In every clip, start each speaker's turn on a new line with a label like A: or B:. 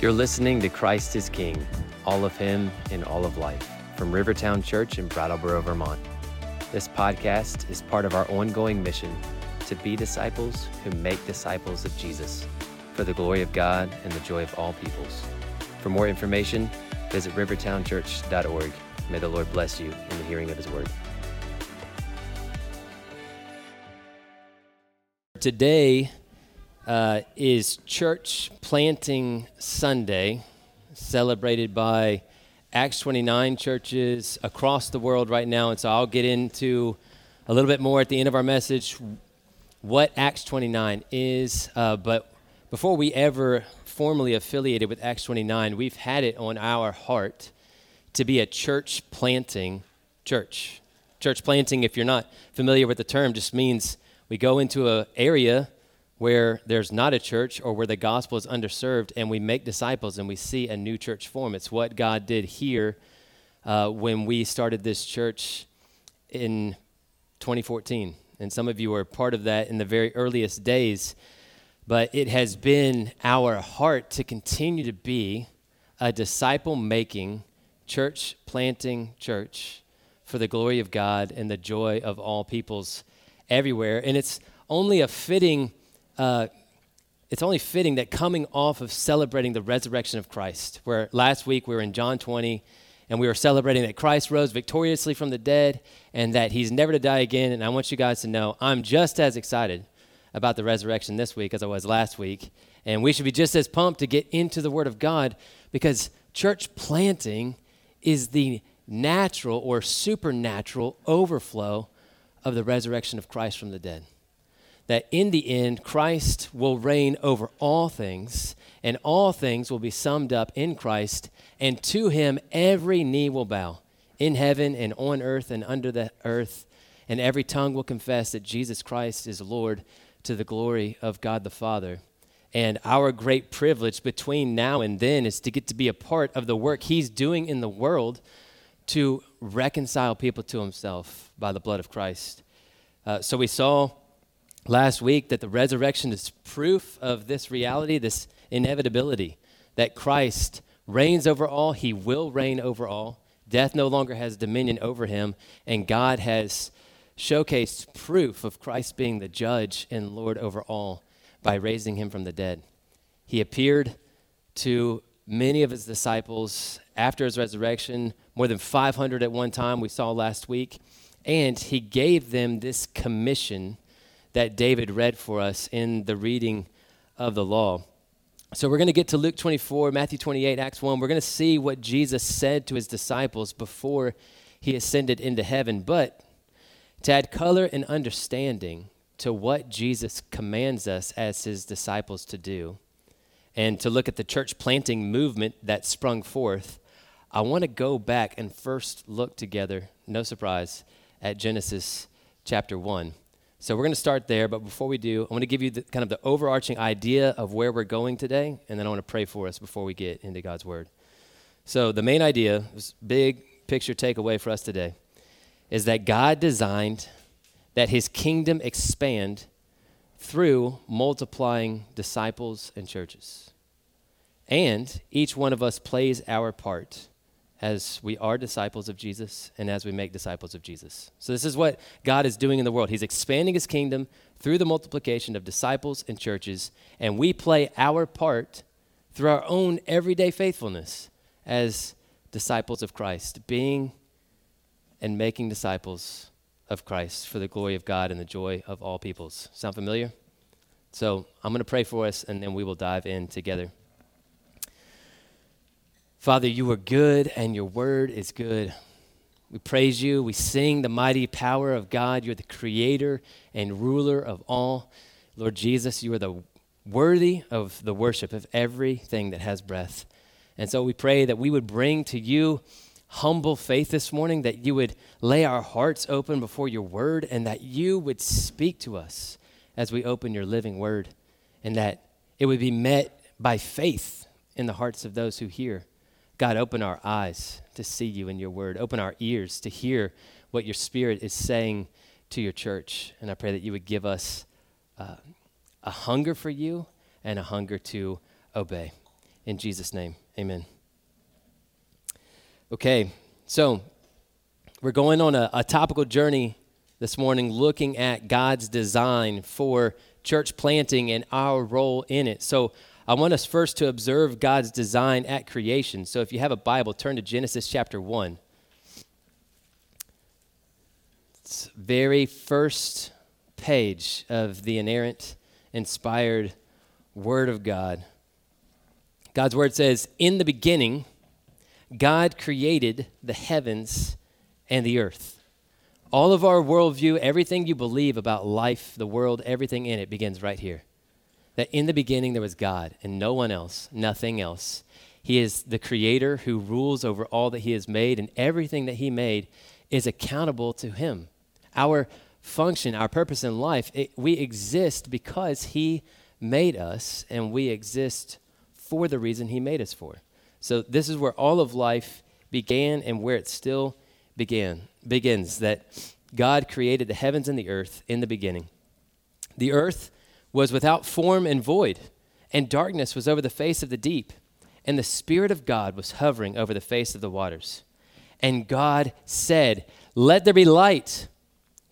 A: You're listening to Christ is King, all of Him in all of life, from Rivertown Church in Brattleboro, Vermont. This podcast is part of our ongoing mission to be disciples who make disciples of Jesus for the glory of God and the joy of all peoples. For more information, visit rivertownchurch.org. May the Lord bless you in the hearing of His word. Today uh, is Church Planting Sunday, celebrated by Acts 29 churches across the world right now. And so I'll get into a little bit more at the end of our message what Acts 29 is. Uh, but before we ever formally affiliated with Acts 29, we've had it on our heart to be a church planting church. Church planting, if you're not familiar with the term, just means we go into an area where there's not a church or where the gospel is underserved and we make disciples and we see a new church form. It's what God did here uh, when we started this church in 2014. And some of you were part of that in the very earliest days. But it has been our heart to continue to be a disciple making, church planting church for the glory of God and the joy of all peoples everywhere. And it's only a fitting. Uh, it's only fitting that coming off of celebrating the resurrection of Christ, where last week we were in John 20 and we were celebrating that Christ rose victoriously from the dead and that he's never to die again. And I want you guys to know I'm just as excited about the resurrection this week as I was last week. And we should be just as pumped to get into the Word of God because church planting is the natural or supernatural overflow of the resurrection of Christ from the dead. That in the end, Christ will reign over all things, and all things will be summed up in Christ, and to him every knee will bow in heaven and on earth and under the earth, and every tongue will confess that Jesus Christ is Lord to the glory of God the Father. And our great privilege between now and then is to get to be a part of the work He's doing in the world to reconcile people to Himself by the blood of Christ. Uh, so we saw last week that the resurrection is proof of this reality, this inevitability, that Christ reigns over all, He will reign over all. Death no longer has dominion over Him, and God has showcased proof of Christ being the judge and Lord over all by raising him from the dead. He appeared to many of his disciples after his resurrection, more than 500 at one time, we saw last week, and he gave them this commission that David read for us in the reading of the law. So we're going to get to Luke 24, Matthew 28, Acts 1. We're going to see what Jesus said to his disciples before he ascended into heaven. But to add color and understanding to what Jesus commands us as his disciples to do, and to look at the church planting movement that sprung forth, I want to go back and first look together, no surprise, at Genesis chapter 1. So we're going to start there, but before we do, I want to give you the, kind of the overarching idea of where we're going today, and then I want to pray for us before we get into God's word. So the main idea, this big picture takeaway for us today, is that God designed that his kingdom expand through multiplying disciples and churches. And each one of us plays our part as we are disciples of Jesus and as we make disciples of Jesus. So, this is what God is doing in the world. He's expanding his kingdom through the multiplication of disciples and churches, and we play our part through our own everyday faithfulness as disciples of Christ, being and making disciples of Christ for the glory of God and the joy of all peoples. Sound familiar? So I'm going to pray for us and then we will dive in together. Father, you are good and your word is good. We praise you. We sing the mighty power of God. You're the creator and ruler of all. Lord Jesus, you are the worthy of the worship of everything that has breath. And so we pray that we would bring to you humble faith this morning, that you would lay our hearts open before your word, and that you would speak to us as we open your living word, and that it would be met by faith in the hearts of those who hear. God, open our eyes to see you in your word, open our ears to hear what your spirit is saying to your church. And I pray that you would give us uh, a hunger for you and a hunger to obey. In Jesus' name, amen. Okay, so we're going on a, a topical journey this morning looking at God's design for church planting and our role in it. So I want us first to observe God's design at creation. So if you have a Bible, turn to Genesis chapter 1. It's very first page of the inerrant, inspired Word of God. God's Word says, In the beginning, God created the heavens and the earth. All of our worldview, everything you believe about life, the world, everything in it begins right here that in the beginning there was God and no one else, nothing else. He is the creator who rules over all that he has made, and everything that he made is accountable to him. Our function, our purpose in life, it, we exist because he made us, and we exist for the reason he made us for. So this is where all of life began and where it still began begins that God created the heavens and the earth in the beginning. The earth was without form and void, and darkness was over the face of the deep, and the Spirit of God was hovering over the face of the waters. And God said, Let there be light.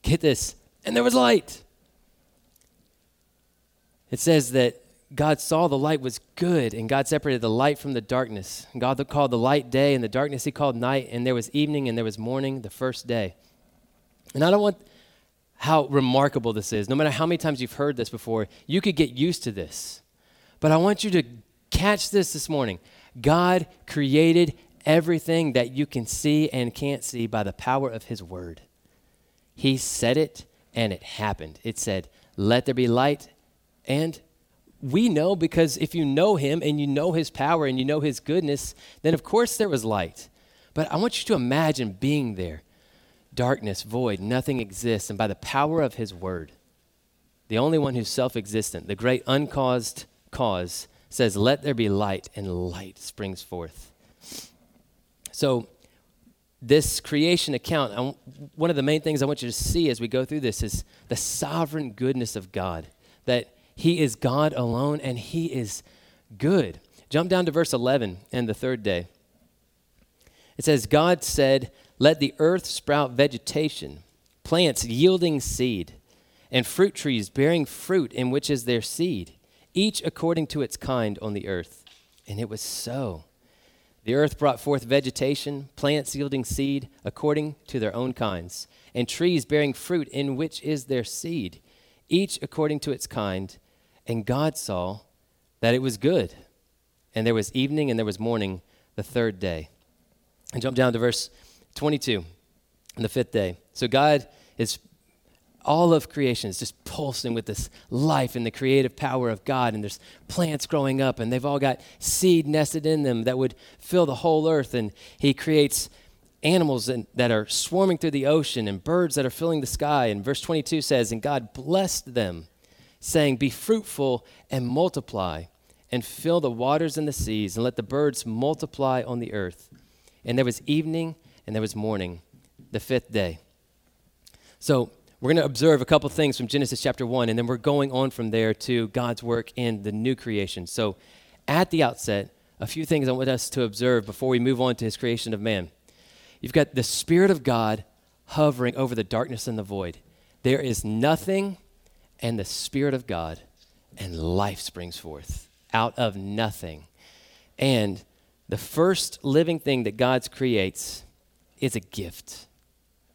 A: Get this. And there was light. It says that God saw the light was good, and God separated the light from the darkness. God called the light day, and the darkness he called night, and there was evening and there was morning the first day. And I don't want how remarkable this is. No matter how many times you've heard this before, you could get used to this. But I want you to catch this this morning. God created everything that you can see and can't see by the power of His Word. He said it and it happened. It said, Let there be light. And we know because if you know Him and you know His power and you know His goodness, then of course there was light. But I want you to imagine being there darkness, void, nothing exists, and by the power of his word, the only one who's self existent, the great uncaused cause, says, Let there be light, and light springs forth. So, this creation account, one of the main things I want you to see as we go through this is the sovereign goodness of God, that He is God alone and He is good. Jump down to verse 11 and the third day. It says, God said, let the earth sprout vegetation, plants yielding seed, and fruit trees bearing fruit in which is their seed, each according to its kind on the earth. And it was so. The earth brought forth vegetation, plants yielding seed according to their own kinds, and trees bearing fruit in which is their seed, each according to its kind. And God saw that it was good. And there was evening and there was morning the third day. And jump down to verse 22, on the fifth day. So God is, all of creation is just pulsing with this life and the creative power of God. And there's plants growing up, and they've all got seed nested in them that would fill the whole earth. And He creates animals that are swarming through the ocean and birds that are filling the sky. And verse 22 says, And God blessed them, saying, Be fruitful and multiply, and fill the waters and the seas, and let the birds multiply on the earth. And there was evening and there was morning, the fifth day. So we're going to observe a couple things from Genesis chapter 1, and then we're going on from there to God's work in the new creation. So at the outset, a few things I want us to observe before we move on to his creation of man. You've got the Spirit of God hovering over the darkness and the void. There is nothing and the Spirit of God, and life springs forth out of nothing. And the first living thing that God creates is a gift.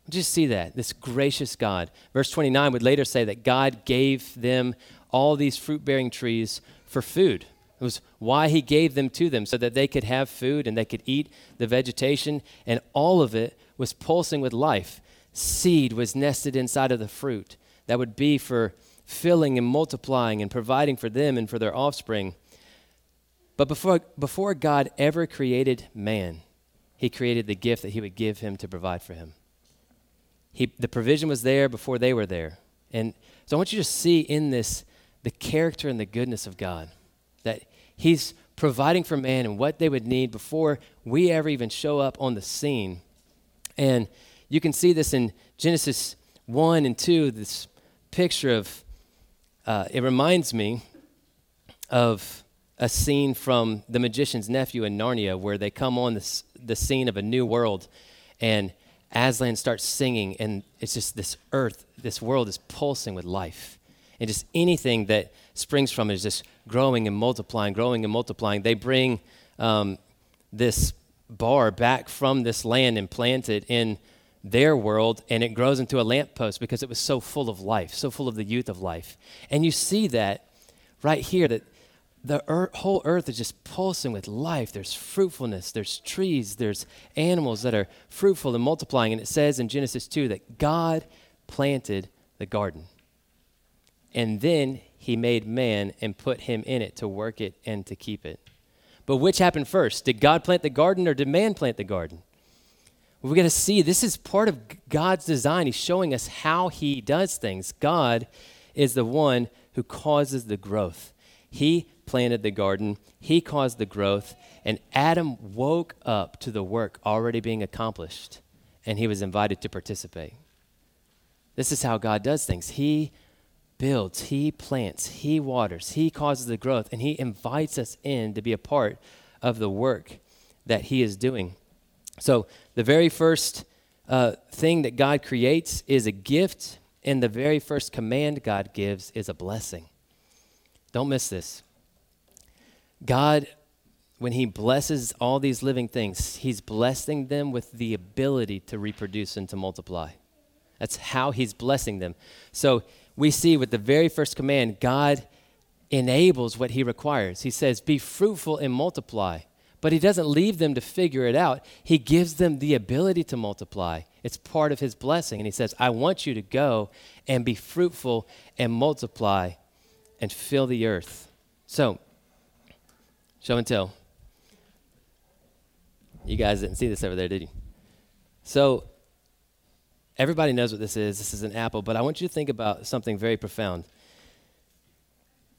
A: Just see that, this gracious God. Verse 29 would later say that God gave them all these fruit bearing trees for food. It was why he gave them to them, so that they could have food and they could eat the vegetation, and all of it was pulsing with life. Seed was nested inside of the fruit that would be for filling and multiplying and providing for them and for their offspring. But before, before God ever created man, he created the gift that he would give him to provide for him. He, the provision was there before they were there. And so I want you to see in this the character and the goodness of God, that he's providing for man and what they would need before we ever even show up on the scene. And you can see this in Genesis 1 and 2, this picture of, uh, it reminds me of a scene from The Magician's Nephew in Narnia where they come on this, the scene of a new world and Aslan starts singing, and it's just this earth, this world is pulsing with life. And just anything that springs from it is just growing and multiplying, growing and multiplying. They bring um, this bar back from this land and plant it in their world, and it grows into a lamppost because it was so full of life, so full of the youth of life. And you see that right here that the earth, whole earth is just pulsing with life. There's fruitfulness, there's trees, there's animals that are fruitful and multiplying. And it says in Genesis 2 that God planted the garden. And then he made man and put him in it to work it and to keep it. But which happened first? Did God plant the garden or did man plant the garden? Well, we got to see this is part of God's design. He's showing us how he does things. God is the one who causes the growth. He planted the garden, he caused the growth, and Adam woke up to the work already being accomplished, and he was invited to participate. This is how God does things. He builds, he plants, he waters, he causes the growth, and he invites us in to be a part of the work that he is doing. So, the very first uh, thing that God creates is a gift, and the very first command God gives is a blessing. Don't miss this. God, when He blesses all these living things, He's blessing them with the ability to reproduce and to multiply. That's how He's blessing them. So we see with the very first command, God enables what He requires. He says, Be fruitful and multiply. But He doesn't leave them to figure it out, He gives them the ability to multiply. It's part of His blessing. And He says, I want you to go and be fruitful and multiply and fill the earth. So, Show and tell. You guys didn't see this over there, did you? So, everybody knows what this is. This is an apple, but I want you to think about something very profound.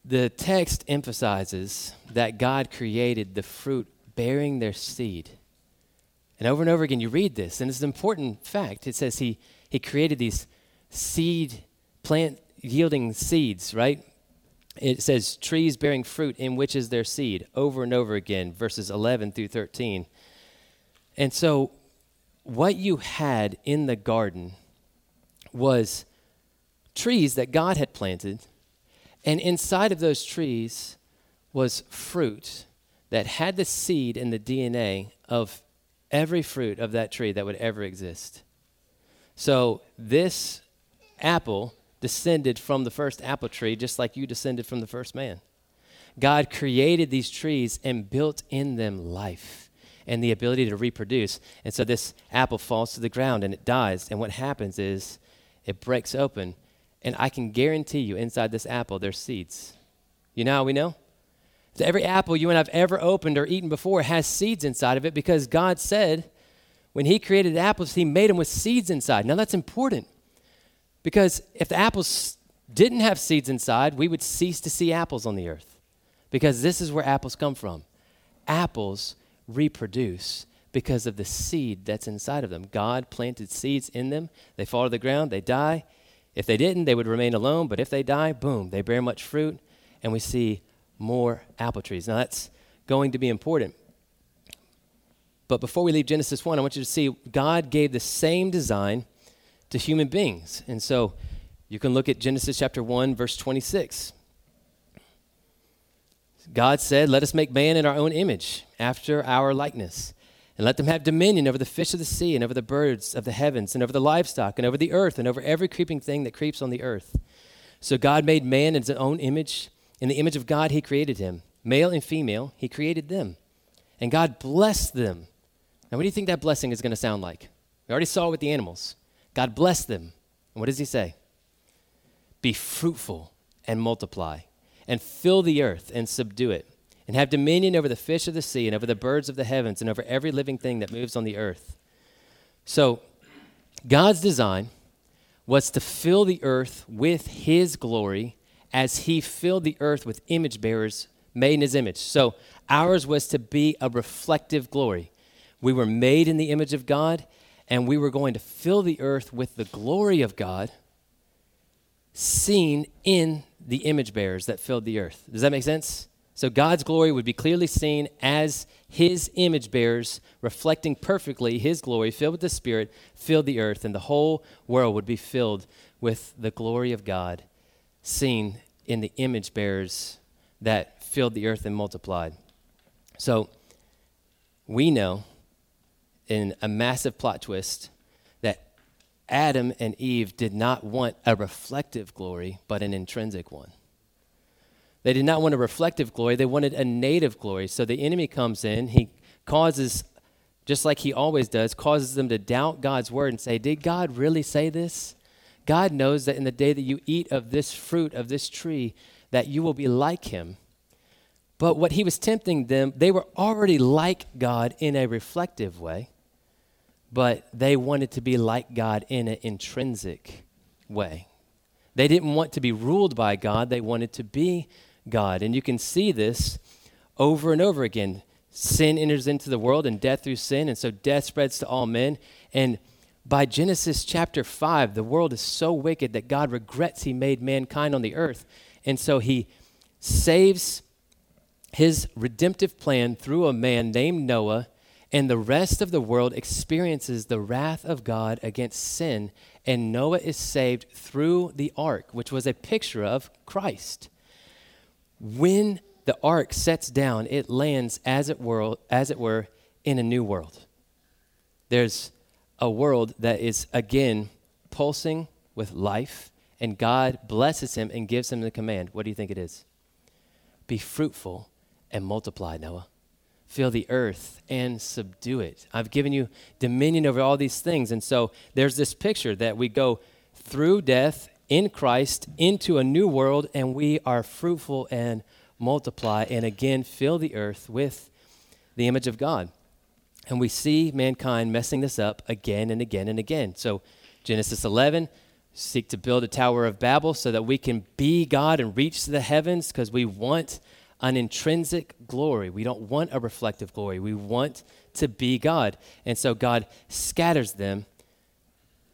A: The text emphasizes that God created the fruit bearing their seed. And over and over again, you read this, and it's an important fact. It says he, he created these seed, plant yielding seeds, right? It says trees bearing fruit in which is their seed over and over again, verses 11 through 13. And so, what you had in the garden was trees that God had planted, and inside of those trees was fruit that had the seed and the DNA of every fruit of that tree that would ever exist. So, this apple descended from the first apple tree, just like you descended from the first man. God created these trees and built in them life and the ability to reproduce. And so this apple falls to the ground and it dies. And what happens is it breaks open. And I can guarantee you, inside this apple, there's seeds. You know how we know? So every apple you and I've ever opened or eaten before has seeds inside of it because God said when He created apples, He made them with seeds inside. Now that's important because if the apples didn't have seeds inside, we would cease to see apples on the earth. Because this is where apples come from. Apples reproduce because of the seed that's inside of them. God planted seeds in them. They fall to the ground, they die. If they didn't, they would remain alone. But if they die, boom, they bear much fruit, and we see more apple trees. Now, that's going to be important. But before we leave Genesis 1, I want you to see God gave the same design to human beings. And so you can look at Genesis chapter 1, verse 26. God said, Let us make man in our own image, after our likeness, and let them have dominion over the fish of the sea, and over the birds of the heavens, and over the livestock, and over the earth, and over every creeping thing that creeps on the earth. So God made man in his own image. In the image of God, he created him. Male and female, he created them. And God blessed them. Now, what do you think that blessing is going to sound like? We already saw it with the animals. God blessed them. And what does he say? Be fruitful and multiply, and fill the earth and subdue it, and have dominion over the fish of the sea, and over the birds of the heavens, and over every living thing that moves on the earth. So, God's design was to fill the earth with his glory as he filled the earth with image bearers made in his image. So, ours was to be a reflective glory. We were made in the image of God, and we were going to fill the earth with the glory of God seen in the image bearers that filled the earth. Does that make sense? So God's glory would be clearly seen as his image bearers, reflecting perfectly his glory, filled with the Spirit, filled the earth, and the whole world would be filled with the glory of God, seen in the image bearers that filled the earth and multiplied. So we know in a massive plot twist that Adam and Eve did not want a reflective glory, but an intrinsic one. They did not want a reflective glory, they wanted a native glory. So the enemy comes in, he causes, just like he always does, causes them to doubt God's word and say, Did God really say this? God knows that in the day that you eat of this fruit of this tree, that you will be like him. But what he was tempting them, they were already like God in a reflective way, but they wanted to be like God in an intrinsic way. They didn't want to be ruled by God, they wanted to be God. And you can see this over and over again. Sin enters into the world and death through sin, and so death spreads to all men. And by Genesis chapter 5, the world is so wicked that God regrets he made mankind on the earth. And so he saves his redemptive plan through a man named Noah, and the rest of the world experiences the wrath of God against sin. And Noah is saved through the ark, which was a picture of Christ. When the ark sets down, it lands as it were, as it were in a new world. There's a world that is again pulsing with life, and God blesses him and gives him the command. What do you think it is? Be fruitful and multiply, Noah. Fill the earth and subdue it. I've given you dominion over all these things. And so there's this picture that we go through death in Christ into a new world, and we are fruitful and multiply, and again fill the earth with the image of God. And we see mankind messing this up again and again and again. So, Genesis 11, seek to build a Tower of Babel so that we can be God and reach the heavens because we want an intrinsic glory. We don't want a reflective glory. We want to be God. And so, God scatters them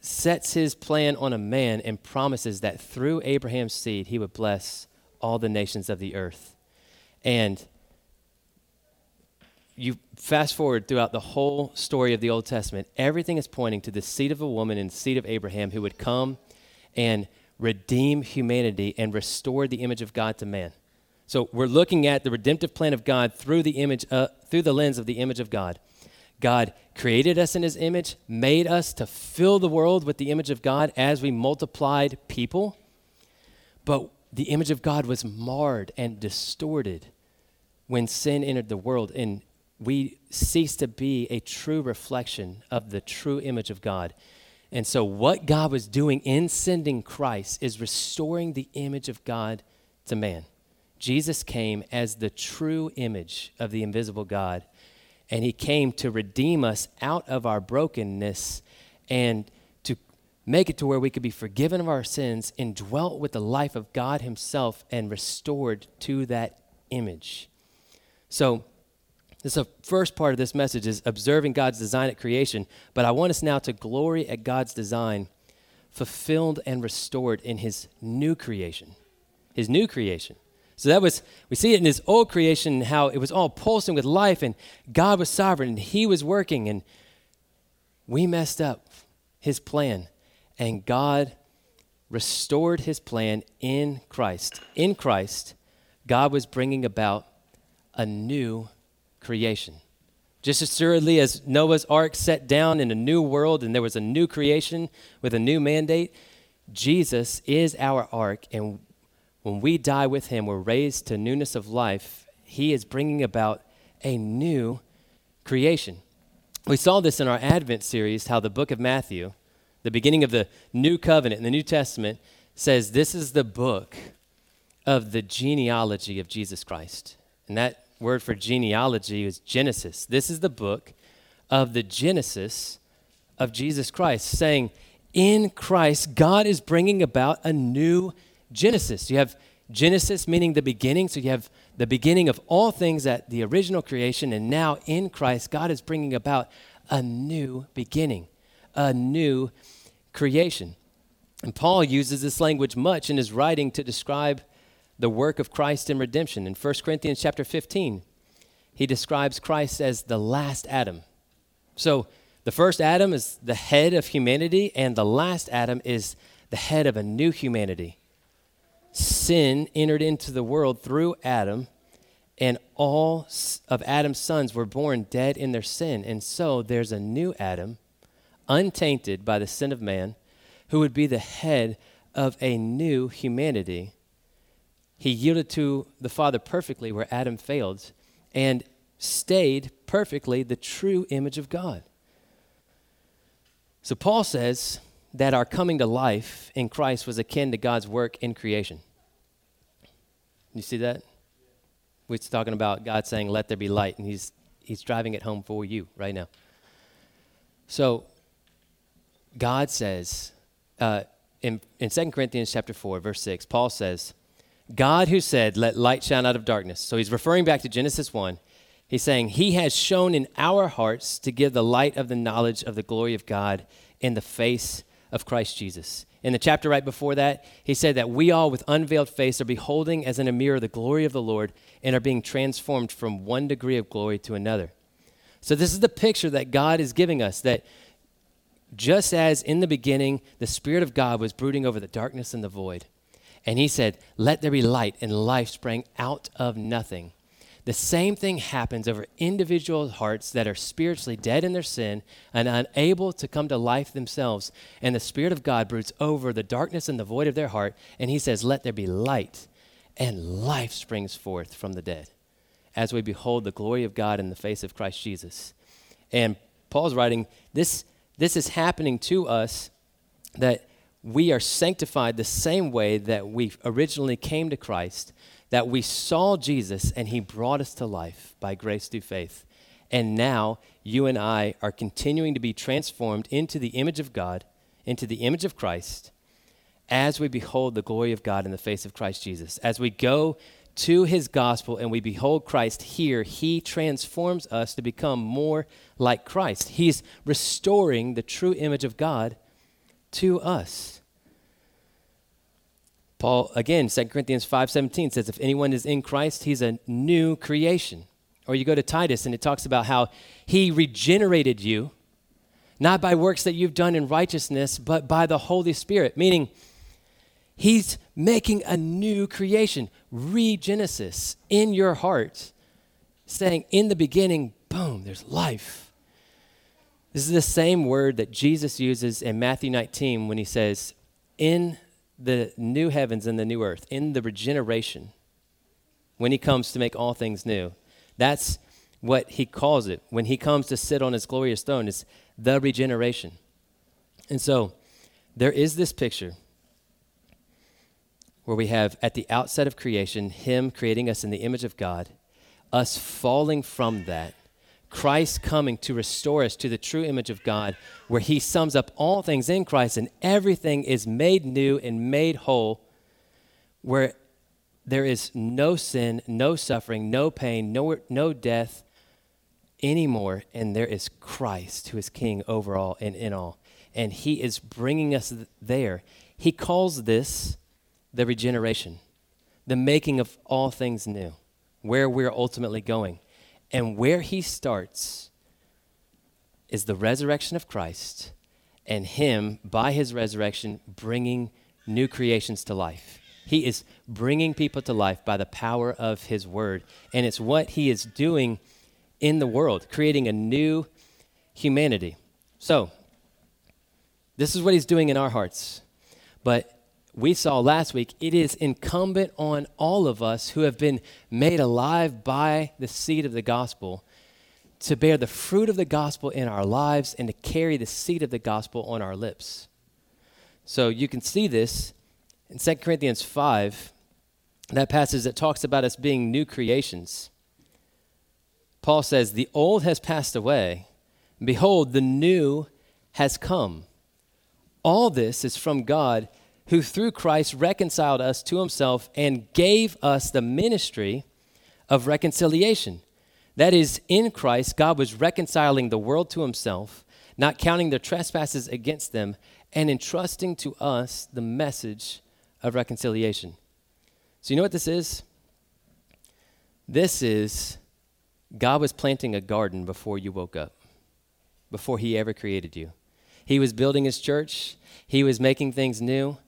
A: sets his plan on a man and promises that through Abraham's seed, he would bless all the nations of the earth. And you fast forward throughout the whole story of the Old Testament, everything is pointing to the seed of a woman and the seed of Abraham who would come and redeem humanity and restore the image of God to man. So we're looking at the redemptive plan of God through the image, uh, through the lens of the image of God. God created us in his image, made us to fill the world with the image of God as we multiplied people. But the image of God was marred and distorted when sin entered the world, and we ceased to be a true reflection of the true image of God. And so, what God was doing in sending Christ is restoring the image of God to man. Jesus came as the true image of the invisible God and he came to redeem us out of our brokenness and to make it to where we could be forgiven of our sins and dwelt with the life of God himself and restored to that image. So, this the first part of this message is observing God's design at creation, but I want us now to glory at God's design fulfilled and restored in his new creation. His new creation. So that was, we see it in his old creation, how it was all pulsing with life, and God was sovereign, and he was working, and we messed up his plan, and God restored his plan in Christ. In Christ, God was bringing about a new creation. Just as assuredly as Noah's ark set down in a new world and there was a new creation with a new mandate, Jesus is our ark, and when we die with him, we're raised to newness of life. He is bringing about a new creation. We saw this in our Advent series, how the book of Matthew, the beginning of the new covenant in the New Testament, says this is the book of the genealogy of Jesus Christ. And that word for genealogy is Genesis. This is the book of the Genesis of Jesus Christ, saying, in Christ, God is bringing about a new Genesis. You have Genesis meaning the beginning, so you have the beginning of all things at the original creation, and now in Christ, God is bringing about a new beginning, a new creation. And Paul uses this language much in his writing to describe the work of Christ in redemption. In 1 Corinthians chapter 15, he describes Christ as the last Adam. So the first Adam is the head of humanity, and the last Adam is the head of a new humanity. Sin entered into the world through Adam, and all of Adam's sons were born dead in their sin. And so there's a new Adam, untainted by the sin of man, who would be the head of a new humanity. He yielded to the Father perfectly where Adam failed and stayed perfectly the true image of God. So Paul says that our coming to life in Christ was akin to God's work in creation. You see that? We're talking about God saying, Let there be light, and he's, he's driving it home for you right now. So, God says uh, in, in 2 Corinthians chapter 4, verse 6, Paul says, God who said, Let light shine out of darkness. So he's referring back to Genesis 1. He's saying, He has shone in our hearts to give the light of the knowledge of the glory of God in the face of Christ Jesus. In the chapter right before that, he said that we all, with unveiled face, are beholding as in a mirror the glory of the Lord and are being transformed from one degree of glory to another. So, this is the picture that God is giving us that just as in the beginning the Spirit of God was brooding over the darkness and the void, and he said, Let there be light, and life sprang out of nothing. The same thing happens over individual hearts that are spiritually dead in their sin and unable to come to life themselves. And the Spirit of God broods over the darkness and the void of their heart, and He says, Let there be light, and life springs forth from the dead as we behold the glory of God in the face of Christ Jesus. And Paul's writing, This, this is happening to us that we are sanctified the same way that we originally came to Christ that we saw Jesus and he brought us to life by grace through faith. And now you and I are continuing to be transformed into the image of God, into the image of Christ, as we behold the glory of God in the face of Christ Jesus. As we go to his gospel and we behold Christ here, he transforms us to become more like Christ. He's restoring the true image of God to us. Paul, again, 2 Corinthians 5.17 says, if anyone is in Christ, he's a new creation. Or you go to Titus and it talks about how he regenerated you, not by works that you've done in righteousness, but by the Holy Spirit, meaning he's making a new creation, regenesis in your heart, saying, in the beginning, boom, there's life. This is the same word that Jesus uses in Matthew 19 when he says, in the new heavens and the new earth, in the regeneration, when he comes to make all things new. That's what he calls it. When he comes to sit on his glorious throne, it's the regeneration. And so there is this picture where we have at the outset of creation, him creating us in the image of God, us falling from that Christ coming to restore us to the true image of God, where he sums up all things in Christ and everything is made new and made whole, where there is no sin, no suffering, no pain, no, no death anymore, and there is Christ who is king over all and in all. And he is bringing us there. He calls this the regeneration, the making of all things new, where we're ultimately going. And where he starts is the resurrection of Christ and him, by his resurrection, bringing new creations to life. He is bringing people to life by the power of his word. And it's what he is doing in the world, creating a new humanity. So, this is what he's doing in our hearts. But we saw last week, it is incumbent on all of us who have been made alive by the seed of the gospel to bear the fruit of the gospel in our lives and to carry the seed of the gospel on our lips. So you can see this in 2 Corinthians 5, that passage that talks about us being new creations. Paul says, The old has passed away. Behold, the new has come. All this is from God who through Christ reconciled us to himself and gave us the ministry of reconciliation. That is, in Christ, God was reconciling the world to himself, not counting their trespasses against them, and entrusting to us the message of reconciliation. So, you know what this is? This is God was planting a garden before you woke up, before He ever created you. He was building His church, He was making things new,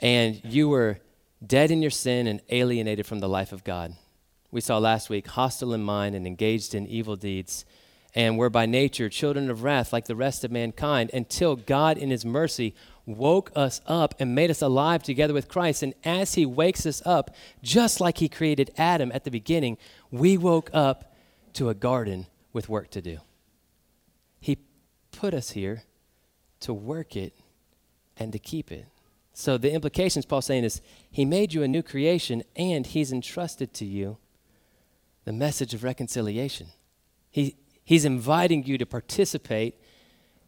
A: and you were dead in your sin and alienated from the life of God. We saw last week, hostile in mind and engaged in evil deeds. And we're by nature children of wrath like the rest of mankind until God, in His mercy, woke us up and made us alive together with Christ. And as He wakes us up, just like He created Adam at the beginning, we woke up to a garden with work to do. He put us here to work it and to keep it. So the implications Paul's saying is he made you a new creation and he's entrusted to you the message of reconciliation. He, he's inviting you to participate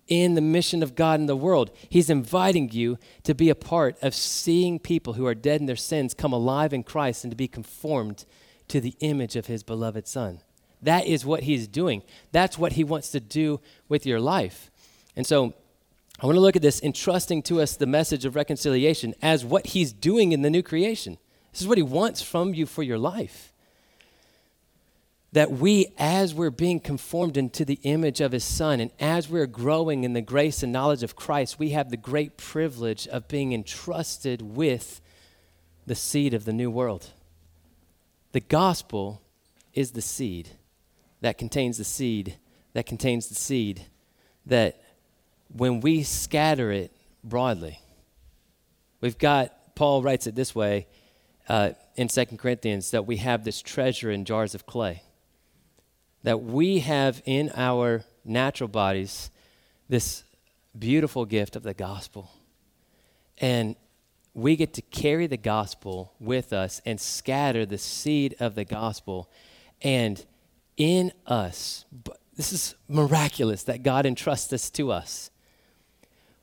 A: in the mission of God in the world. He's inviting you to be a part of seeing people who are dead in their sins come alive in Christ and to be conformed to the image of his beloved Son. That is what he's doing. That's what he wants to do with your life. And so I want to look at this entrusting to us the message of reconciliation as what he's doing in the new creation. This is what he wants from you for your life that we, as we're being conformed into the image of His Son, and as we're growing in the grace and knowledge of Christ, we have the great privilege of being entrusted with the seed of the new world. The gospel is the seed that contains the seed, that contains the seed, that when we scatter it broadly, we've got, Paul writes it this way uh, in 2 Corinthians, that we have this treasure in jars of clay that we have in our natural bodies this beautiful gift of the gospel. And we get to carry the gospel with us and scatter the seed of the gospel. And in us, this is miraculous that God entrusts this to us.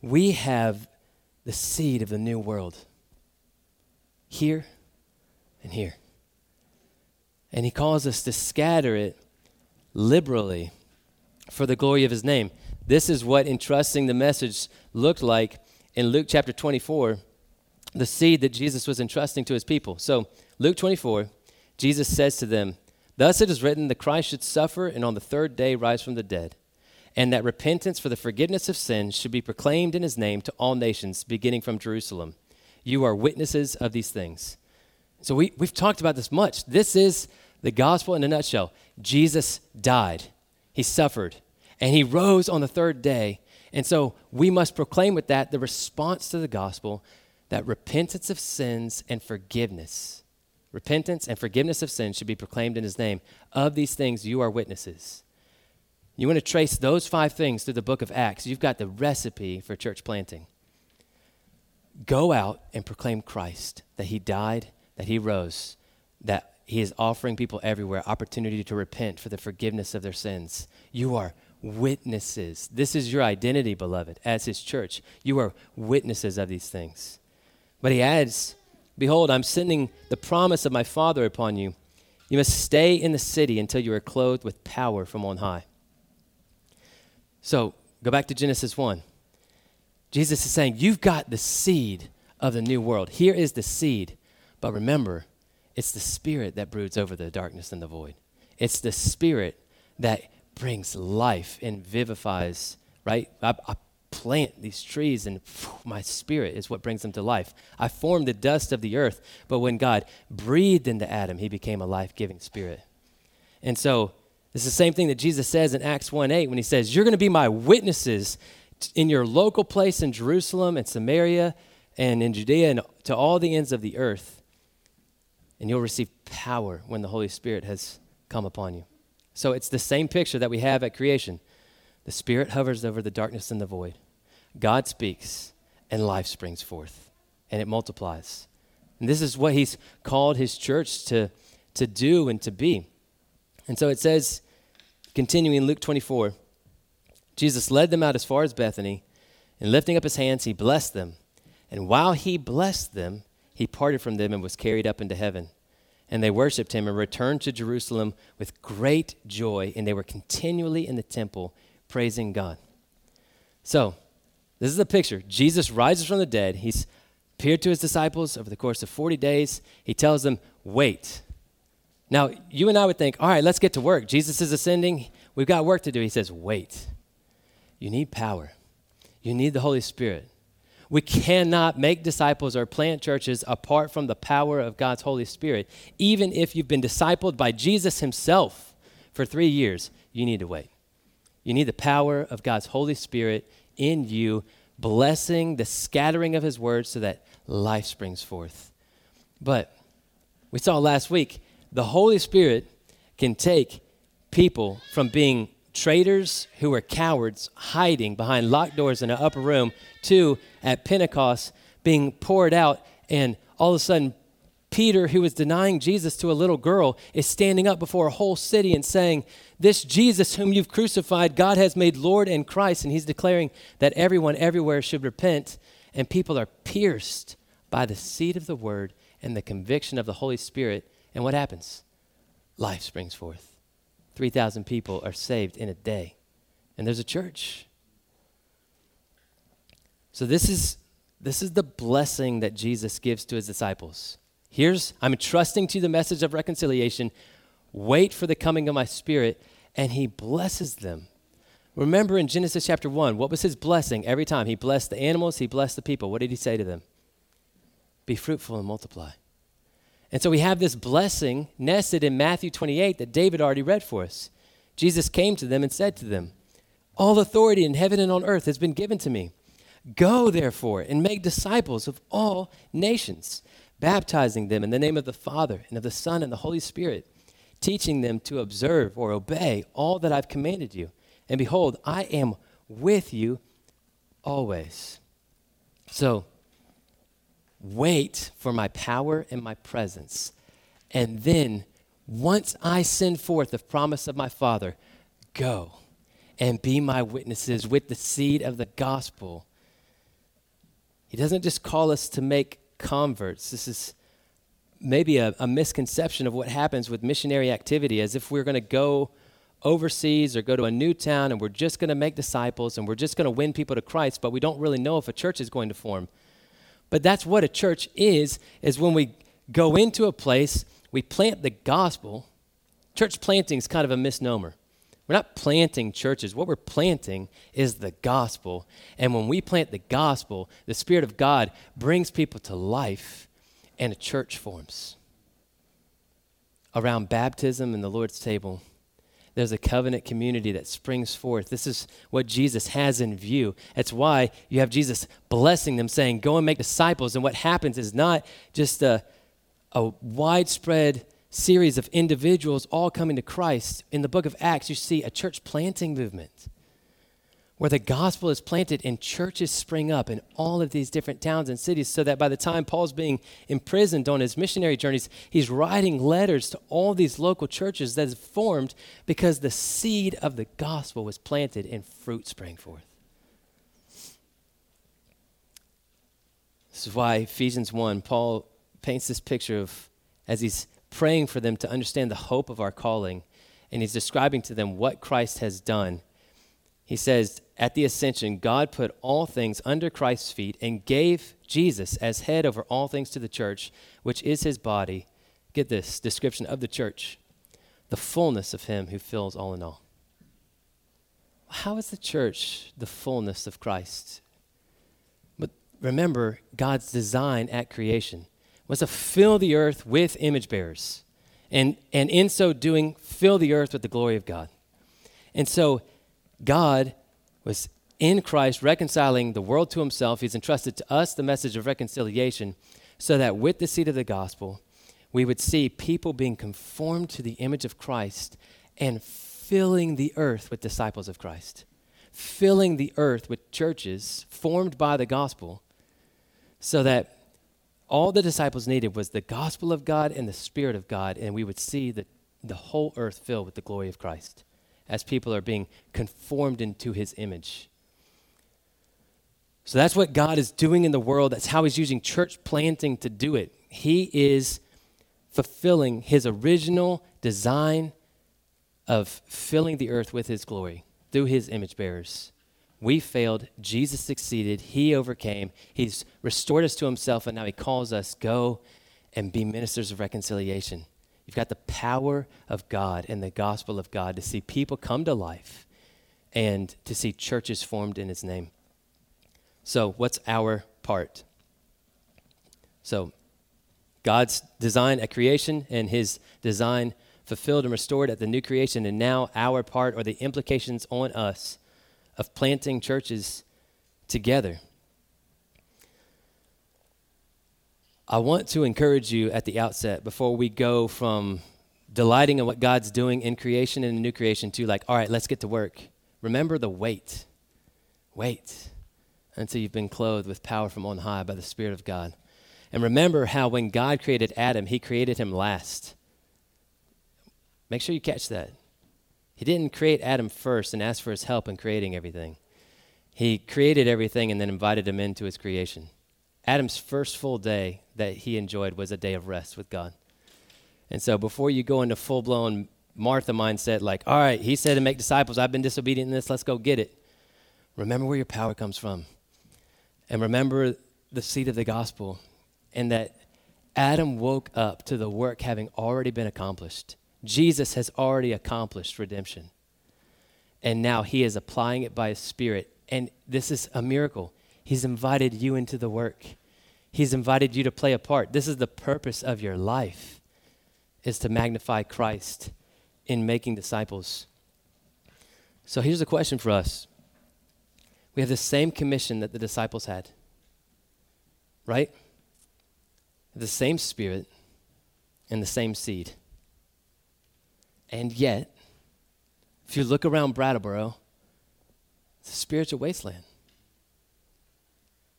A: We have the seed of the new world here and here. And He calls us to scatter it liberally for the glory of his name. This is what entrusting the message looked like in Luke chapter 24, the seed that Jesus was entrusting to his people. So, Luke 24, Jesus says to them, Thus it is written that Christ should suffer and on the third day rise from the dead, and that repentance for the forgiveness of sins should be proclaimed in his name to all nations, beginning from Jerusalem. You are witnesses of these things. So, we, we've talked about this much. This is the gospel in a nutshell Jesus died, he suffered, and he rose on the third day. And so we must proclaim with that the response to the gospel that repentance of sins and forgiveness, repentance and forgiveness of sins should be proclaimed in his name. Of these things, you are witnesses. You want to trace those five things through the book of Acts, you've got the recipe for church planting. Go out and proclaim Christ, that he died, that he rose, that he is offering people everywhere opportunity to repent for the forgiveness of their sins. You are witnesses. This is your identity, beloved, as his church. You are witnesses of these things. But he adds, Behold, I'm sending the promise of my Father upon you. You must stay in the city until you are clothed with power from on high. So go back to Genesis 1. Jesus is saying, You've got the seed of the new world. Here is the seed. But remember, it's the Spirit that broods over the darkness and the void. It's the Spirit that brings life and vivifies, right? I, I plant these trees and my spirit is what brings them to life. I formed the dust of the earth, but when God breathed into Adam, he became a life giving spirit. And so, it's the same thing that Jesus says in Acts 1 8 when he says, You're going to be my witnesses in your local place in Jerusalem and Samaria and in Judea and to all the ends of the earth and you'll receive power when the Holy Spirit has come upon you. So it's the same picture that we have at creation. The Spirit hovers over the darkness and the void. God speaks, and life springs forth, and it multiplies. And this is what He's called His church to, to do and to be. And so it says, continuing in Luke 24, Jesus led them out as far as Bethany, and lifting up his hands, he blessed them. And while he blessed them, he parted from them and was carried up into heaven. And they worshiped him and returned to Jerusalem with great joy, and they were continually in the temple praising God. So, this is the picture. Jesus rises from the dead. He's appeared to his disciples over the course of 40 days. He tells them, wait. Now, you and I would think, all right, let's get to work. Jesus is ascending. We've got work to do. He says, wait. You need power, you need the Holy Spirit. We cannot make disciples or plant churches apart from the power of God's Holy Spirit. Even if you've been discipled by Jesus Himself for three years, you need to wait. You need the power of God's Holy Spirit in you, blessing the scattering of His words so that life springs forth. But we saw last week the Holy Spirit can take people from being traitors who are cowards hiding behind locked doors in an upper room to at Pentecost being poured out and all of a sudden Peter, who was denying Jesus to a little girl, is standing up before a whole city and saying, This Jesus whom you've crucified, God has made Lord and Christ. And he's declaring that everyone everywhere should repent. And people are pierced by the seed of the word and the conviction of the Holy Spirit. And what happens? Life springs forth. 3,000 people are saved in a day. And there's a church. So this is this is the blessing that Jesus gives to his disciples. Here's I'm entrusting to the message of reconciliation. Wait for the coming of my spirit and he blesses them. Remember in Genesis chapter 1, what was his blessing every time? He blessed the animals, he blessed the people. What did he say to them? Be fruitful and multiply. And so we have this blessing nested in Matthew 28 that David already read for us. Jesus came to them and said to them, All authority in heaven and on earth has been given to me. Go, therefore, and make disciples of all nations, baptizing them in the name of the Father and of the Son and the Holy Spirit, teaching them to observe or obey all that I've commanded you. And behold, I am with you always. So, wait for my power and my presence. And then, once I send forth the promise of my Father, go and be my witnesses with the seed of the gospel. He doesn't just call us to make converts. This is maybe a, a misconception of what happens with missionary activity, as if we're going to go overseas or go to a new town and we're just going to make disciples and we're just going to win people to Christ, but we don't really know if a church is going to form. But that's what a church is, is when we go into a place, we plant the gospel. Church planting is kind of a misnomer. We're not planting churches. What we're planting is the gospel. And when we plant the gospel, the Spirit of God brings people to life and a church forms. Around baptism and the Lord's table, there's a covenant community that springs forth. This is what Jesus has in view. That's why you have Jesus blessing them, saying, Go and make disciples. And what happens is not just a, a widespread series of individuals all coming to Christ. In the book of Acts, you see a church planting movement where the gospel is planted and churches spring up in all of these different towns and cities so that by the time Paul's being imprisoned on his missionary journeys, he's writing letters to all these local churches that have formed because the seed of the gospel was planted and fruit sprang forth. This is why Ephesians 1, Paul paints this picture of as he's praying for them to understand the hope of our calling, and he's describing to them what Christ has done. He says, at the ascension, God put all things under Christ's feet and gave Jesus as head over all things to the church, which is his body. Get this description of the church the fullness of him who fills all in all. How is the church the fullness of Christ? But remember, God's design at creation was to fill the earth with image bearers. And, and in so doing, fill the earth with the glory of God. And so, God was in Christ reconciling the world to himself. He's entrusted to us the message of reconciliation so that with the seed of the gospel, we would see people being conformed to the image of Christ and filling the earth with disciples of Christ, filling the earth with churches formed by the gospel so that all the disciples needed was the gospel of God and the Spirit of God, and we would see the, the whole earth filled with the glory of Christ as people are being conformed into his image. So that's what God is doing in the world. That's how he's using church planting to do it. He is fulfilling his original design of filling the earth with his glory through his image bearers, We failed. Jesus succeeded. He overcame. He's restored us to himself, and now he calls us go and be ministers of reconciliation. You've got the power of God and the gospel of God to see people come to life and to see churches formed in his name. So, what's our part? So, God's design at creation and his design fulfilled and restored at the new creation, and now our part or the implications on us of planting churches together. I want to encourage you at the outset before we go from delighting in what God's doing in creation and in new creation to like, all right, let's get to work. Remember the wait. Wait until you've been clothed with power from on high by the Spirit of God. And remember how when God created Adam, he created him last. Make sure you catch that. He didn't create Adam first and ask for his help in creating everything. He created everything and then invited him into his creation. Adam's first full day that he enjoyed was a day of rest with God. And so before you go into full blown Martha mindset, like, all right, he said to make disciples, I've been disobedient in this, let's go get it. Remember where your power comes from. And remember the seed of the gospel, and that Adam woke up to the work having already been accomplished. Jesus has already accomplished redemption. And now he is applying it by his spirit. And this is a miracle. He's invited you into the work. He's invited you to play a part. This is the purpose of your life is to magnify Christ in making disciples. So here's a question for us. We have the same commission that the disciples had. Right? The same spirit and the same seed. And yet, if you look around Brattleboro, it's a spiritual wasteland.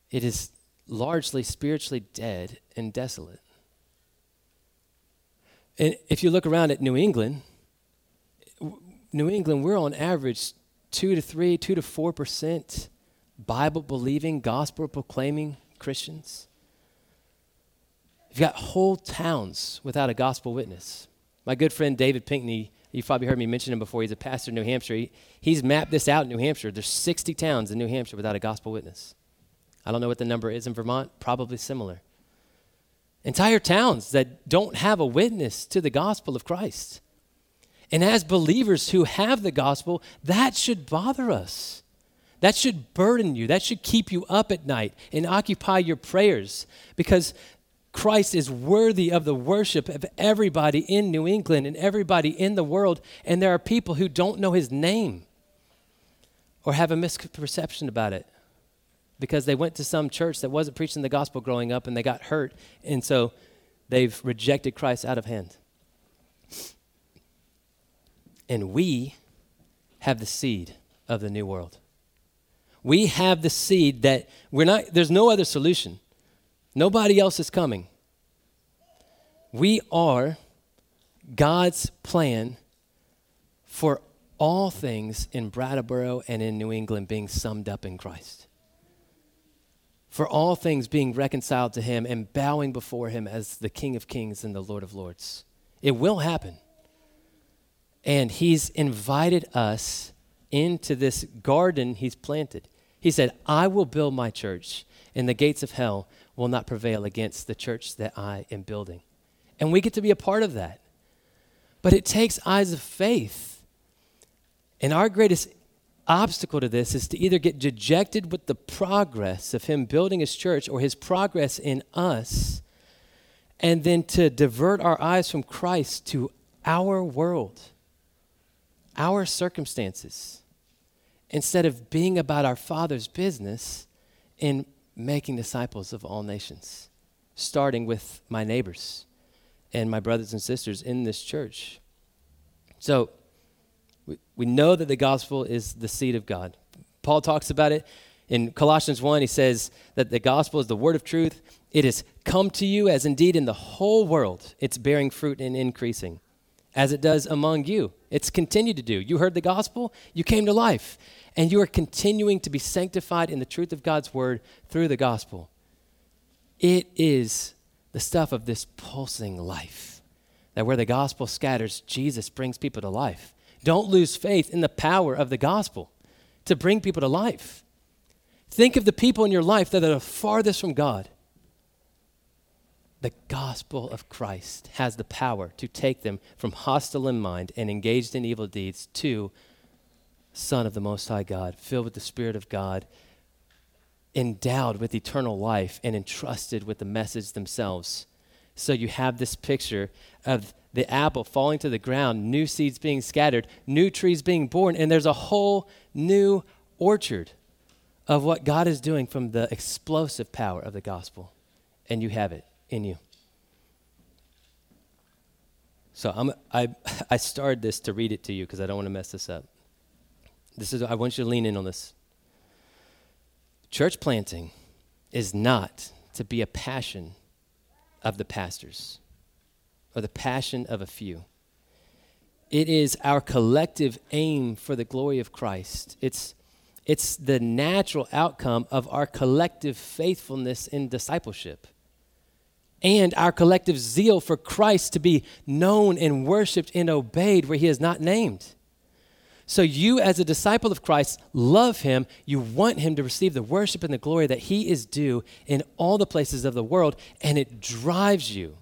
A: It is largely spiritually dead and desolate. And if you look around at New England, New England, we're on average two to three, two to four percent Bible believing, gospel proclaiming Christians. You've got whole towns without a gospel witness. My good friend David Pinkney, you've probably heard me mention him before. He's a pastor in New Hampshire. He, he's mapped this out in New Hampshire. There's 60 towns in New Hampshire without a gospel witness. I don't know what the number is in Vermont, probably similar. Entire towns that don't have a witness to the gospel of Christ. And as believers who have the gospel, that should bother us. That should burden you. That should keep you up at night and occupy your prayers because Christ is worthy of the worship of everybody in New England and everybody in the world. And there are people who don't know his name or have a misperception about it because they went to some church that wasn't preaching the gospel growing up and they got hurt. And so they've rejected Christ out of hand. And we have the seed of the new world. We have the seed that we're not, there's no other solution. Nobody else is coming. We are God's plan for all things in Brattleboro and in New England being summed up in Christ for all things being reconciled to him and bowing before him as the King of Kings and the Lord of Lords. It will happen. And he's invited us into this garden he's planted. He said, I will build my church, and the gates of hell will not prevail against the church that I am building. And we get to be a part of that. But it takes eyes of faith. And our greatest obstacle to this is to either get dejected with the progress of him building his church or his progress in us, and then to divert our eyes from Christ to our world, our circumstances, instead of being about our Father's business in making disciples of all nations, starting with my neighbors and my brothers and sisters in this church. So, we, we know that the gospel is the seed of God. Paul talks about it in Colossians 1. He says that the gospel is the word of truth. It has come to you as indeed in the whole world it's bearing fruit and increasing, as it does among you. It's continued to do. You heard the gospel, you came to life, and you are continuing to be sanctified in the truth of God's word through the gospel. It is the stuff of this pulsing life. That where the gospel scatters, Jesus brings people to life. Don't lose faith in the power of the gospel. to bring people to life. Think of the people in your life that are farthest from God. The gospel of Christ has the power to take them from hostile in mind and engaged in evil deeds to Son of the Most High God, filled with the Spirit of God, endowed with eternal life, and entrusted with the message themselves. So you have this picture of the apple falling to the ground, new seeds being scattered, new trees being born, and there's a whole new orchard of what God is doing from the explosive power of the gospel. And you have it in you. So I'm, I, I started this to read it to you because I don't want to mess this up. This is, I want you to lean in on this. Church planting is not to be a passion of the pastors or the passion of a few. It is our collective aim for the glory of Christ. It's, it's the natural outcome of our collective faithfulness in discipleship and our collective zeal for Christ to be known and worshiped and obeyed where he is not named. So, you, as a disciple of Christ, love him. You want him to receive the worship and the glory that he is due in all the places of the world, and it drives you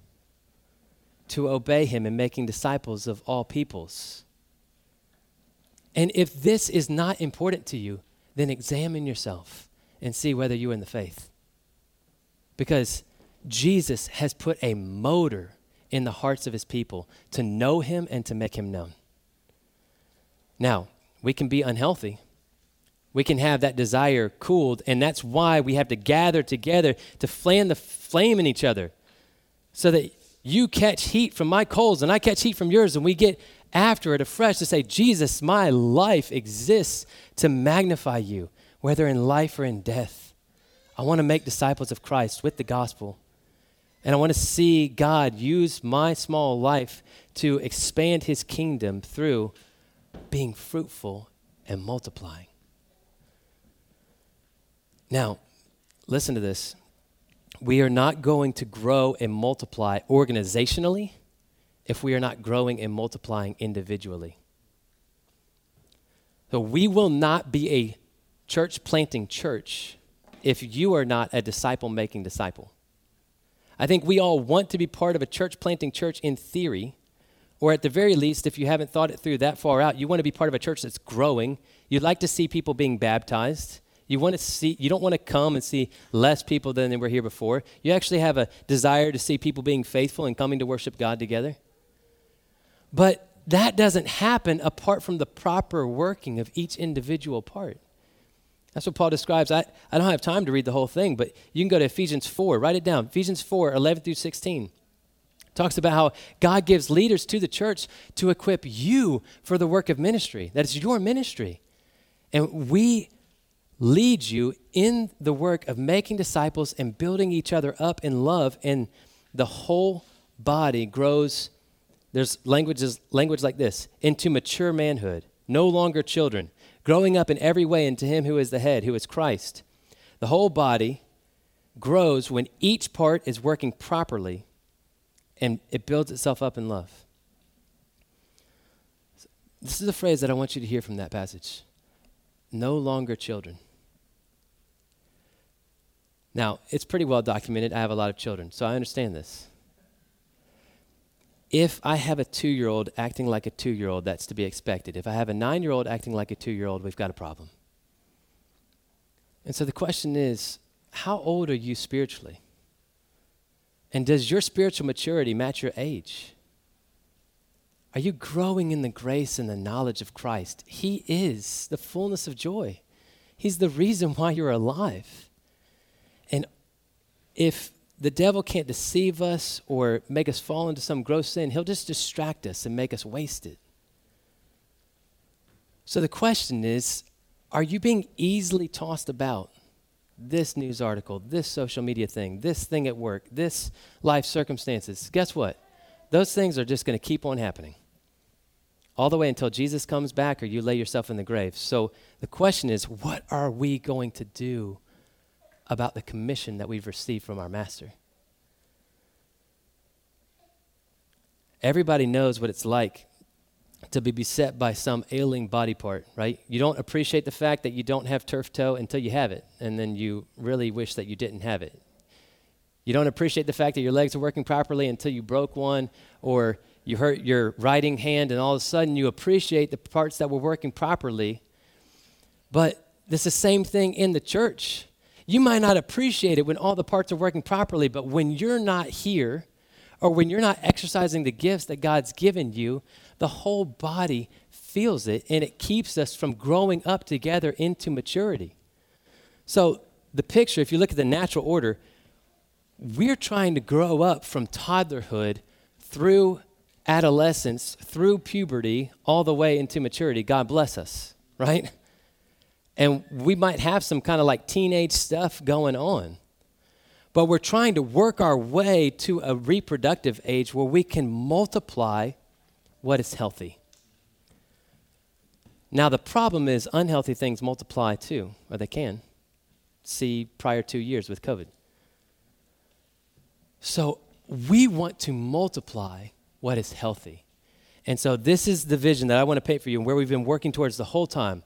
A: to obey him in making disciples of all peoples. And if this is not important to you, then examine yourself and see whether you're in the faith. Because Jesus has put a motor in the hearts of his people to know him and to make him known. Now, we can be unhealthy. We can have that desire cooled, and that's why we have to gather together to fan the flame in each other so that you catch heat from my coals and I catch heat from yours, and we get after it afresh to say, Jesus, my life exists to magnify you, whether in life or in death. I want to make disciples of Christ with the gospel. And I want to see God use my small life to expand his kingdom through being fruitful and multiplying. Now, listen to this. We are not going to grow and multiply organizationally if we are not growing and multiplying individually. So we will not be a church planting church if you are not a disciple making disciple. I think we all want to be part of a church planting church in theory, or at the very least, if you haven't thought it through that far out, you want to be part of a church that's growing. You'd like to see people being baptized. You want to see you don't want to come and see less people than they were here before. You actually have a desire to see people being faithful and coming to worship God together. But that doesn't happen apart from the proper working of each individual part. That's what Paul describes. I, I don't have time to read the whole thing, but you can go to Ephesians 4, write it down. Ephesians 4, 11 through 16 talks about how God gives leaders to the church to equip you for the work of ministry. That is your ministry. And we lead you in the work of making disciples and building each other up in love, and the whole body grows. There's languages, language like this into mature manhood, no longer children, growing up in every way into Him who is the head, who is Christ. The whole body grows when each part is working properly and it builds itself up in love. This is a phrase that I want you to hear from that passage no longer children. Now, it's pretty well documented. I have a lot of children, so I understand this. If I have a two year old acting like a two year old, that's to be expected. If I have a nine year old acting like a two year old, we've got a problem. And so the question is how old are you spiritually? And does your spiritual maturity match your age? Are you growing in the grace and the knowledge of Christ? He is the fullness of joy. He's the reason why you're alive. If the devil can't deceive us or make us fall into some gross sin, he'll just distract us and make us waste it. So the question is are you being easily tossed about this news article, this social media thing, this thing at work, this life circumstances, guess what? Those things are just going to keep on happening all the way until Jesus comes back or you lay yourself in the grave. So the question is, what are we going to do about the commission that we've received from our master? Everybody knows what it's like to be beset by some ailing body part, right? You don't appreciate the fact that you don't have turf toe until you have it, and then you really wish that you didn't have it. You don't appreciate the fact that your legs are working properly until you broke one, or you hurt your writing hand, and all of a sudden you appreciate the parts that were working properly. But it's the same thing in the church. You might not appreciate it when all the parts are working properly, but when you're not here, or when you're not exercising the gifts that God's given you, the whole body feels it and it keeps us from growing up together into maturity. So, the picture, if you look at the natural order, we're trying to grow up from toddlerhood through adolescence, through puberty, all the way into maturity. God bless us, right? And we might have some kind of like teenage stuff going on. But we're trying to work our way to a reproductive age where we can multiply what is healthy. Now, the problem is unhealthy things multiply too, or they can. See prior two years with COVID. So, we want to multiply what is healthy. And so, this is the vision that I want to paint for you and where we've been working towards the whole time.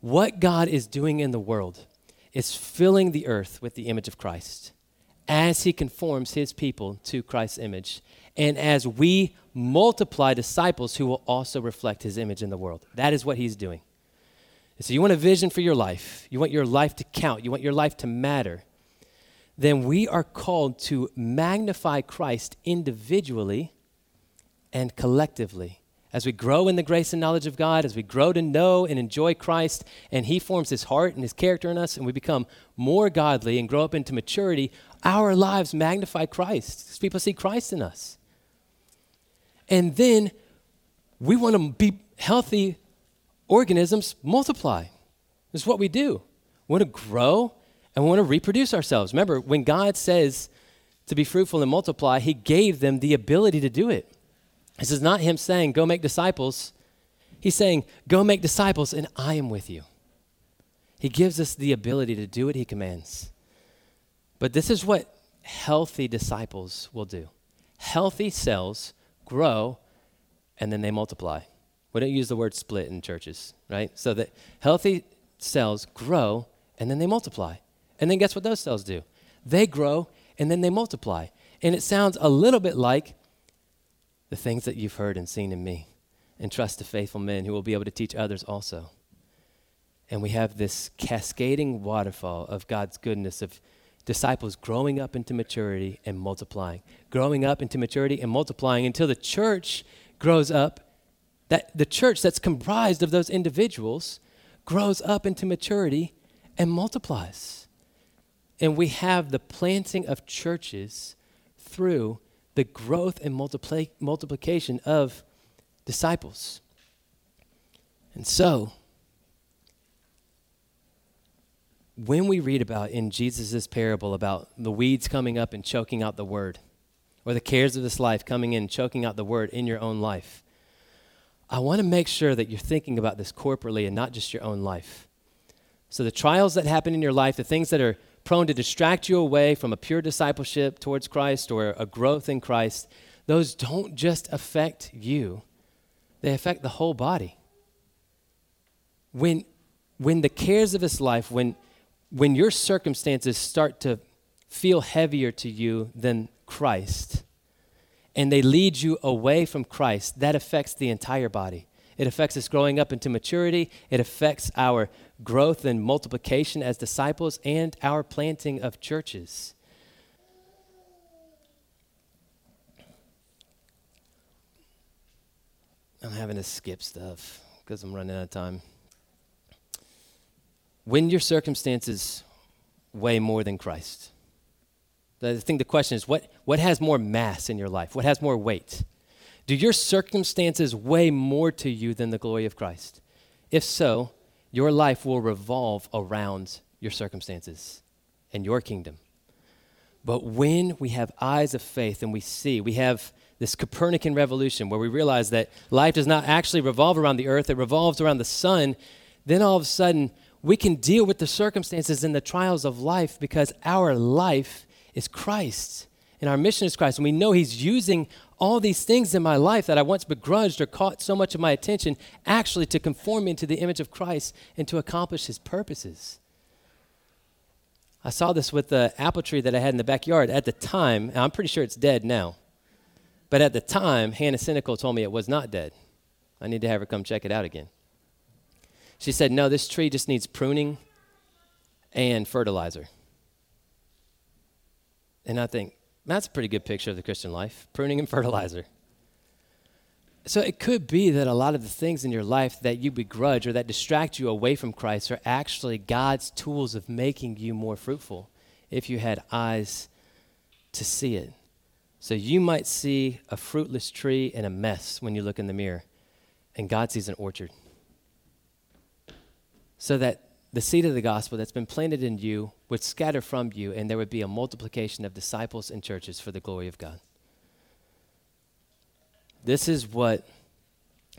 A: What God is doing in the world is filling the earth with the image of Christ as he conforms his people to Christ's image and as we multiply disciples who will also reflect his image in the world. That is what he's doing. So, you want a vision for your life, you want your life to count, you want your life to matter. Then we are called to magnify Christ individually and collectively. As we grow in the grace and knowledge of God, as we grow to know and enjoy Christ, and He forms His heart and His character in us, and we become more godly and grow up into maturity, our lives magnify Christ. People see Christ in us. And then we want to be healthy organisms multiply. This is what we do. We want to grow and we want to reproduce ourselves. Remember, when God says to be fruitful and multiply, He gave them the ability to do it. This is not Him saying, go make disciples. He's saying, go make disciples and I am with you. He gives us the ability to do what He commands. But this is what healthy disciples will do healthy cells grow, and then they multiply. We don't use the word split in churches, right? So that healthy cells grow and then they multiply. And then guess what those cells do? They grow and then they multiply. And it sounds a little bit like the things that you've heard and seen in me. And trust the faithful men who will be able to teach others also. And we have this cascading waterfall of God's goodness, of disciples growing up into maturity and multiplying, growing up into maturity and multiplying until the church grows up. That the church that's comprised of those individuals grows up into maturity and multiplies. And we have the planting of churches through the growth and multiplication of disciples. And so, when we read about in Jesus' parable about the weeds coming up and choking out the word, or the cares of this life coming in choking out the word in your own life, I want to make sure that you're thinking about this corporately and not just your own life. So, the trials that happen in your life, the things that are prone to distract you away from a pure discipleship towards Christ or a growth in Christ, those don't just affect you, they affect the whole body. When, when the cares of this life, when when your circumstances start to feel heavier to you than Christ, and they lead you away from Christ, that affects the entire body. It affects us growing up into maturity. It affects our growth and multiplication as disciples and our planting of churches. I'm having to skip stuff because I'm running out of time when your circumstances weigh more than Christ. I think the question is what, what has more mass in your life? What has more weight? Do your circumstances weigh more to you than the glory of Christ? If so, your life will revolve around your circumstances and your kingdom. But when we have eyes of faith and we see, we have this Copernican revolution where we realize that life does not actually revolve around the earth, it revolves around the sun, then all of a sudden we can deal with the circumstances and the trials of life because our life is Christ and our mission is Christ. And we know He's using all these things in my life that I once begrudged or caught so much of my attention actually to conform me into the image of Christ and to accomplish his purposes. I saw this with the apple tree that I had in the backyard at the time, I'm pretty sure it's dead now. But at the time, Hannah Cynical told me it was not dead. I need to have her come check it out again. She said, No, this tree just needs pruning and fertilizer. And I think, that's a pretty good picture of the Christian life pruning and fertilizer. So it could be that a lot of the things in your life that you begrudge or that distract you away from Christ are actually God's tools of making you more fruitful if you had eyes to see it. So you might see a fruitless tree and a mess when you look in the mirror, and God sees an orchard. So that the seed of the gospel that's been planted in you would scatter from you, and there would be a multiplication of disciples and churches for the glory of God. This is what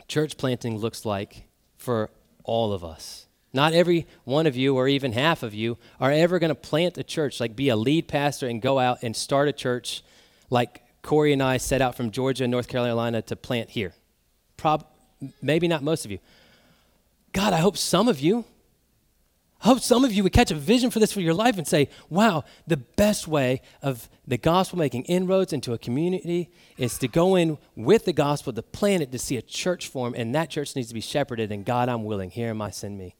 A: church planting looks like for all of us. Not every one of you, or even half of you, are ever going to plant a church, like be a lead pastor and go out and start a church like Corey and I set out from Georgia and North Carolina to plant here. Prob- maybe not most of you. God, I hope some of you. Hope some of you would catch a vision for this for your life and say, wow, the best way of the gospel making inroads into a community is to go in with the gospel, to plant it, to see a church form, and that church needs to be shepherded. And God, I'm willing. Here am I, send me.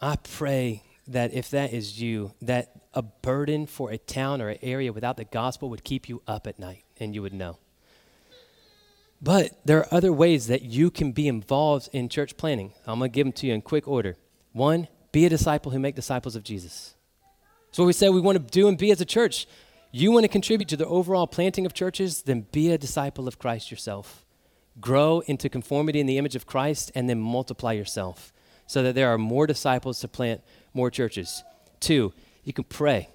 A: I pray that if that is you, that a burden for a town or an area without the gospel would keep you up at night, and you would know. But there are other ways that you can be involved in church planting. I'm going to give them to you in quick order. One, be a disciple who make disciples of Jesus. So we say we want to do and be as a church. You want to contribute to the overall planting of churches, then be a disciple of Christ yourself. Grow into conformity in the image of Christ and then multiply yourself so that there are more disciples to plant more churches. Two, you can pray.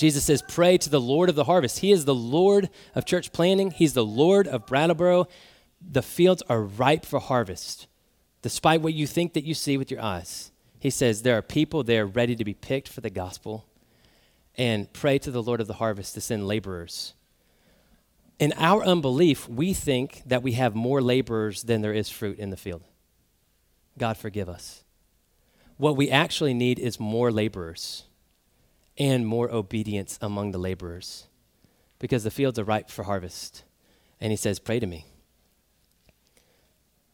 A: Jesus says, Pray to the Lord of the harvest. He is the Lord of church planting, He's the Lord of Brattleboro. The fields are ripe for harvest, despite what you think that you see with your eyes. He says, There are people there ready to be picked for the gospel. And pray to the Lord of the harvest to send laborers. In our unbelief, we think that we have more laborers than there is fruit in the field. God forgive us. What we actually need is more laborers and more obedience among the laborers because the fields are ripe for harvest. And he says, Pray to me.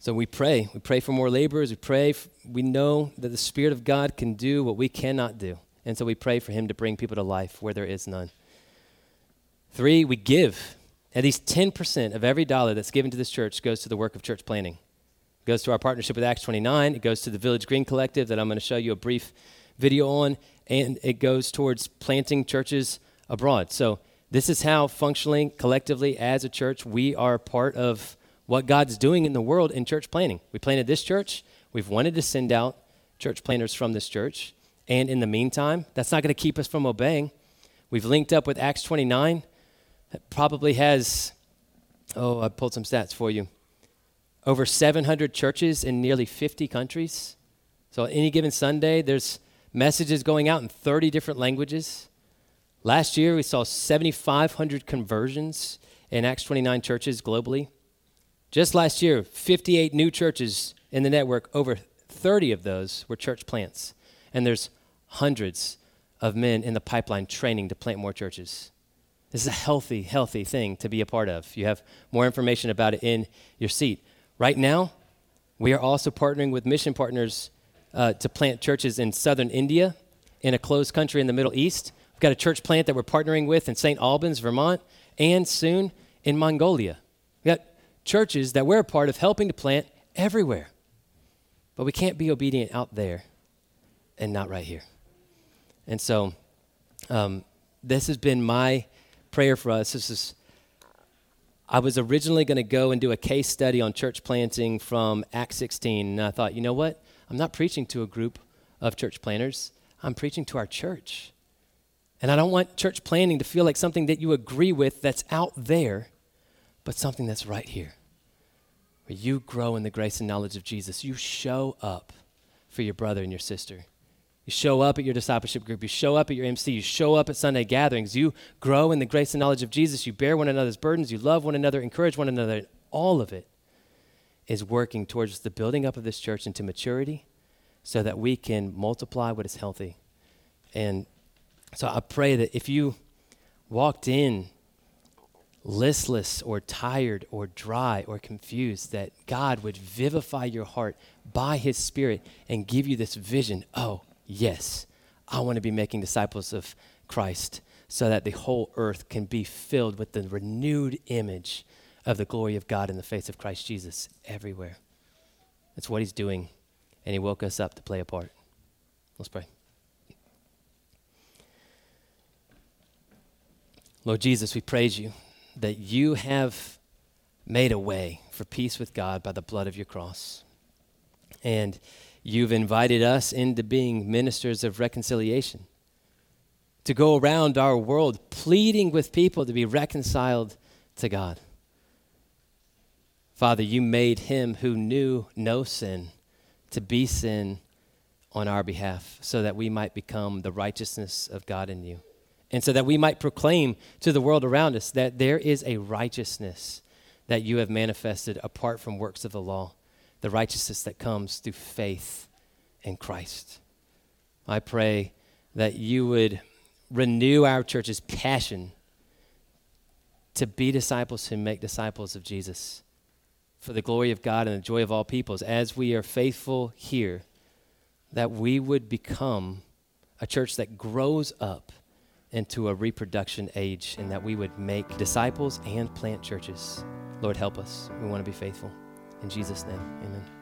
A: So we pray. We pray for more laborers. We pray. We know that the Spirit of God can do what we cannot do. And so we pray for him to bring people to life where there is none. Three, we give. At least 10% of every dollar that's given to this church goes to the work of church planting. It goes to our partnership with Acts 29. It goes to the Village Green Collective that I'm going to show you a brief video on and it goes towards planting churches abroad. So, this is how functionally, collectively, as a church, we are part of what God's doing in the world in church planting. We planted this church, we've wanted to send out church planters from this church. And in the meantime, that's not going to keep us from obeying. We've linked up with Acts 29. That probably has, oh, I pulled some stats for you. Over 700 churches in nearly 50 countries. So, any given Sunday, there's messages going out in 30 different languages. Last year, we saw 7,500 conversions in Acts 29 churches globally. Just last year, 58 new churches in the network, over 30 of those were church plants. And there's hundreds of men in the pipeline training to plant more churches. This is a healthy, healthy thing to be a part of. You have more information about it in your seat. Right now, we are also partnering with mission partners uh, to plant churches in southern India, in a closed country in the Middle East. We've got a church plant that we're partnering with in St. Albans, Vermont, and soon in Mongolia. We've got churches that we're a part of helping to plant everywhere. But we can't be obedient out there and not right here. And so, um, this has been my prayer for us. This is, I was originally going to go and do a case study on church planting from Acts 16, and I thought, you know what? I'm not preaching to a group of church planters, I'm preaching to our church. And I don't want church planting to feel like something that you agree with that's out there, but something that's right here. Where you grow in the grace and knowledge of Jesus. You show up for your brother and your sister. You show up at your discipleship group. You show up at your MC. You show up at Sunday gatherings. You grow in the grace and knowledge of Jesus. You bear one another's burdens. You love one another, encourage one another. All of it is working towards the building up of this church into maturity so that we can multiply what is healthy. And so I pray that if you walked in listless or tired or dry or confused, that God would vivify your heart by His Spirit and give you this vision oh, yes, I want to be making disciples of Christ so that the whole earth can be filled with the renewed image of the glory of God in the face of Christ Jesus everywhere. That's what He's doing, and He woke us up to play a part. Let's pray. Lord Jesus, we praise you that you have made a way for peace with God by the blood of your cross. And You've invited us into being ministers of reconciliation, to go around our world pleading with people to be reconciled to God. Father, you made him who knew no sin to be sin on our behalf so that we might become the righteousness of God in you. And so that we might proclaim to the world around us that there is a righteousness that you have manifested apart from works of the law the righteousness that comes through faith in Christ. I pray that you would renew our church's passion to be disciples who make disciples of Jesus for the glory of God and the joy of all peoples as we are faithful here that we would become a church that grows up into a reproduction age and that we would make disciples and plant churches. Lord, help us. We want to be faithful. In Jesus' name, amen.